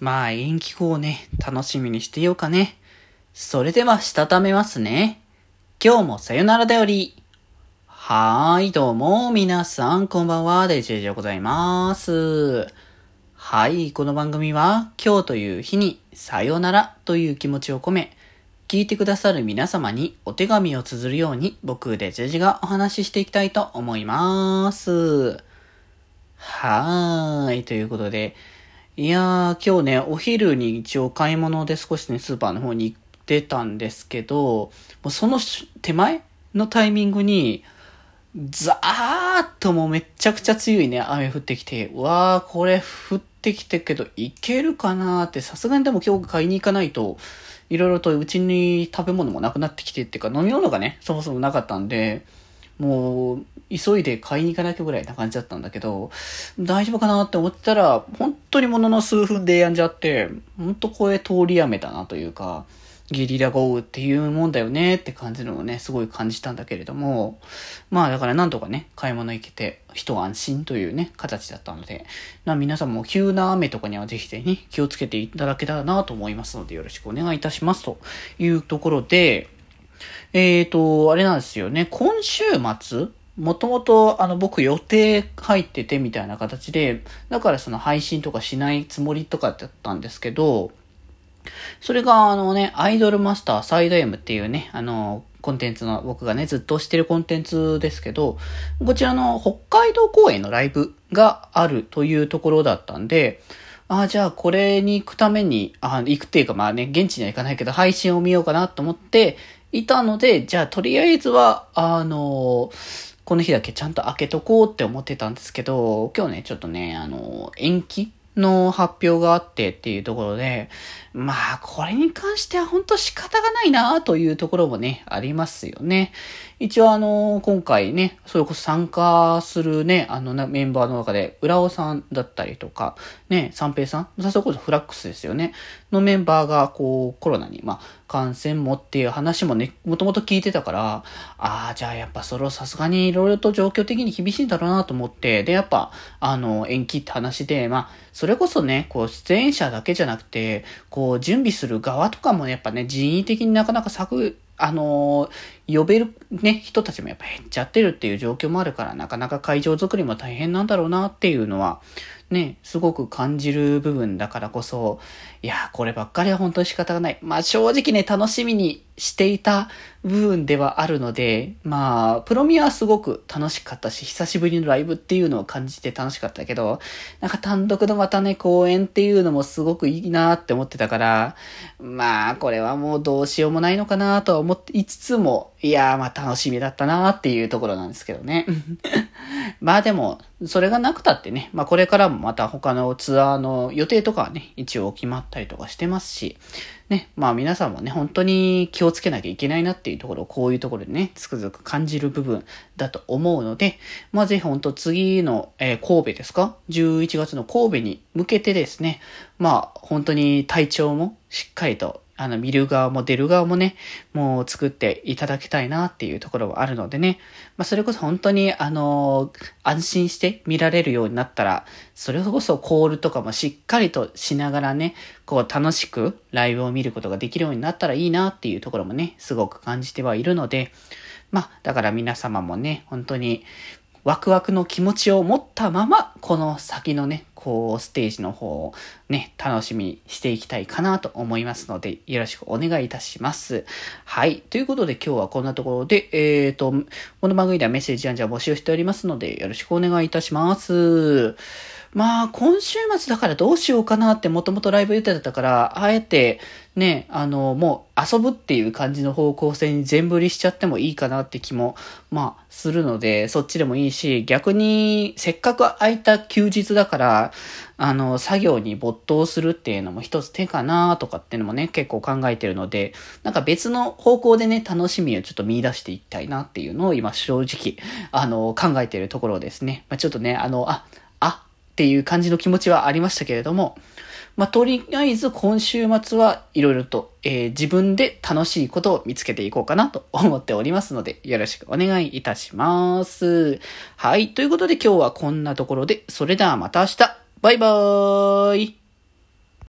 まあ、延期後をね、楽しみにしてようかね。それでは、したためますね。今日もさよならだより。はーい、どうも、皆さん、こんばんは、デジェジでございます。はい、この番組は、今日という日に、さよならという気持ちを込め、聞いてくださる皆様にお手紙を綴るように、僕、デジェジがお話ししていきたいと思います。はーい。ということで、いやー、今日ね、お昼に一応買い物で少しね、スーパーの方に行ってたんですけど、もうその手前のタイミングに、ザーッともうめちゃくちゃ強いね、雨降ってきて、うわー、これ降ってきてけど、いけるかなーって、さすがにでも今日買いに行かないと、いろいろとうちに食べ物もなくなってきてっていうか、飲み物がね、そもそもなかったんで、もう、急いで買いに行かなきゃぐらいな感じだったんだけど、大丈夫かなって思ったら、本当にものの数分でやんじゃって、本当これ通り雨だなというか、ゲリラ豪雨っていうもんだよねって感じのをね、すごい感じたんだけれども、まあだからなんとかね、買い物行けて、一安心というね、形だったので、まあ皆さんも急な雨とかにはぜひぜひ気をつけていただけたらなと思いますので、よろしくお願いいたしますというところで、えっ、ー、と、あれなんですよね。今週末？もともと、あの、僕予定入っててみたいな形で、だからその配信とかしないつもりとかだったんですけど、それがあのね、アイドルマスターサイド M っていうね、あの、コンテンツの、僕がね、ずっとしてるコンテンツですけど、こちらの北海道公演のライブがあるというところだったんで、ああ、じゃあこれに行くために、あ行くっていうかまあね、現地には行かないけど配信を見ようかなと思って、いたので、じゃあとりあえずは、あのこの日だけちゃんと開けとこうって思ってたんですけど、今日ね、ちょっとね、あの延期の発表があってっていうところで、まあ、これに関しては本当仕方がないなというところもね、ありますよね。一応あの、今回ね、それこそ参加するね、あのメンバーの中で、浦尾さんだったりとか、ね、三平さん、それこそフラックスですよね、のメンバーがこう、コロナに、まあ、感染もっていう話もね、もともと聞いてたから、ああ、じゃあやっぱそれをさすがにいろいろと状況的に厳しいんだろうなと思って、で、やっぱ、あの、延期って話で、まあ、それこそね、こう、出演者だけじゃなくて、こう、準備する側とかもやっぱね、人為的になかなか削、あのー、呼べるね、人たちもやっぱ減っちゃってるっていう状況もあるから、なかなか会場作りも大変なんだろうなっていうのは、ね、すごく感じる部分だからこそ、いや、こればっかりは本当に仕方がない。まあ正直ね、楽しみにしていた部分ではあるので、まあ、プロミアはすごく楽しかったし、久しぶりのライブっていうのを感じて楽しかったけど、なんか単独のまたね、公演っていうのもすごくいいなって思ってたから、まあ、これはもうどうしようもないのかなとは思っていつつも、いやーまあ楽しみだったなっていうところなんですけどね。まあでも、それがなくたってね、まあこれからもまた他のツアーの予定とかはね、一応決まったりとかしてますし、ね、まあ皆さんもね、本当に気をつけなきゃいけないなっていうところをこういうところでね、つくづく感じる部分だと思うので、まあぜひ本当次の、えー、神戸ですか ?11 月の神戸に向けてですね、まあ本当に体調もしっかりとあの、見る側も出る側もね、もう作っていただきたいなっていうところはあるのでね、まあ、それこそ本当に、あの安心して見られるようになったら、それこそコールとかもしっかりとしながらね、こう楽しくライブを見ることができるようになったらいいなっていうところもね、すごく感じてはいるので、まあ、だから皆様もね、本当に、ワクワクの気持ちを持ったまま、この先のね、こう、ステージの方をね、楽しみにしていきたいかなと思いますので、よろしくお願いいたします。はい。ということで今日はこんなところで、えっ、ー、と、この番組ではメッセージじゃん募集しておりますので、よろしくお願いいたします。まあ、今週末だからどうしようかなってもともとライブ言ってたから、あえて、ね、あの、もう遊ぶっていう感じの方向性に全振りしちゃってもいいかなって気も、まあ、するので、そっちでもいいし、逆に、せっかく空いた休日だから、あの、作業に没没頭するっていうのも一つ手かなとかっていうのもね、結構考えてるので、なんか別の方向でね、楽しみをちょっと見出していきたいなっていうのを今正直、あの、考えてるところですね。まあ、ちょっとね、あの、あ、あ、っていう感じの気持ちはありましたけれども、まあ、とりあえず今週末はいろいろと、えー、自分で楽しいことを見つけていこうかなと思っておりますので、よろしくお願いいたします。はい。ということで今日はこんなところで、それではまた明日バイバーイ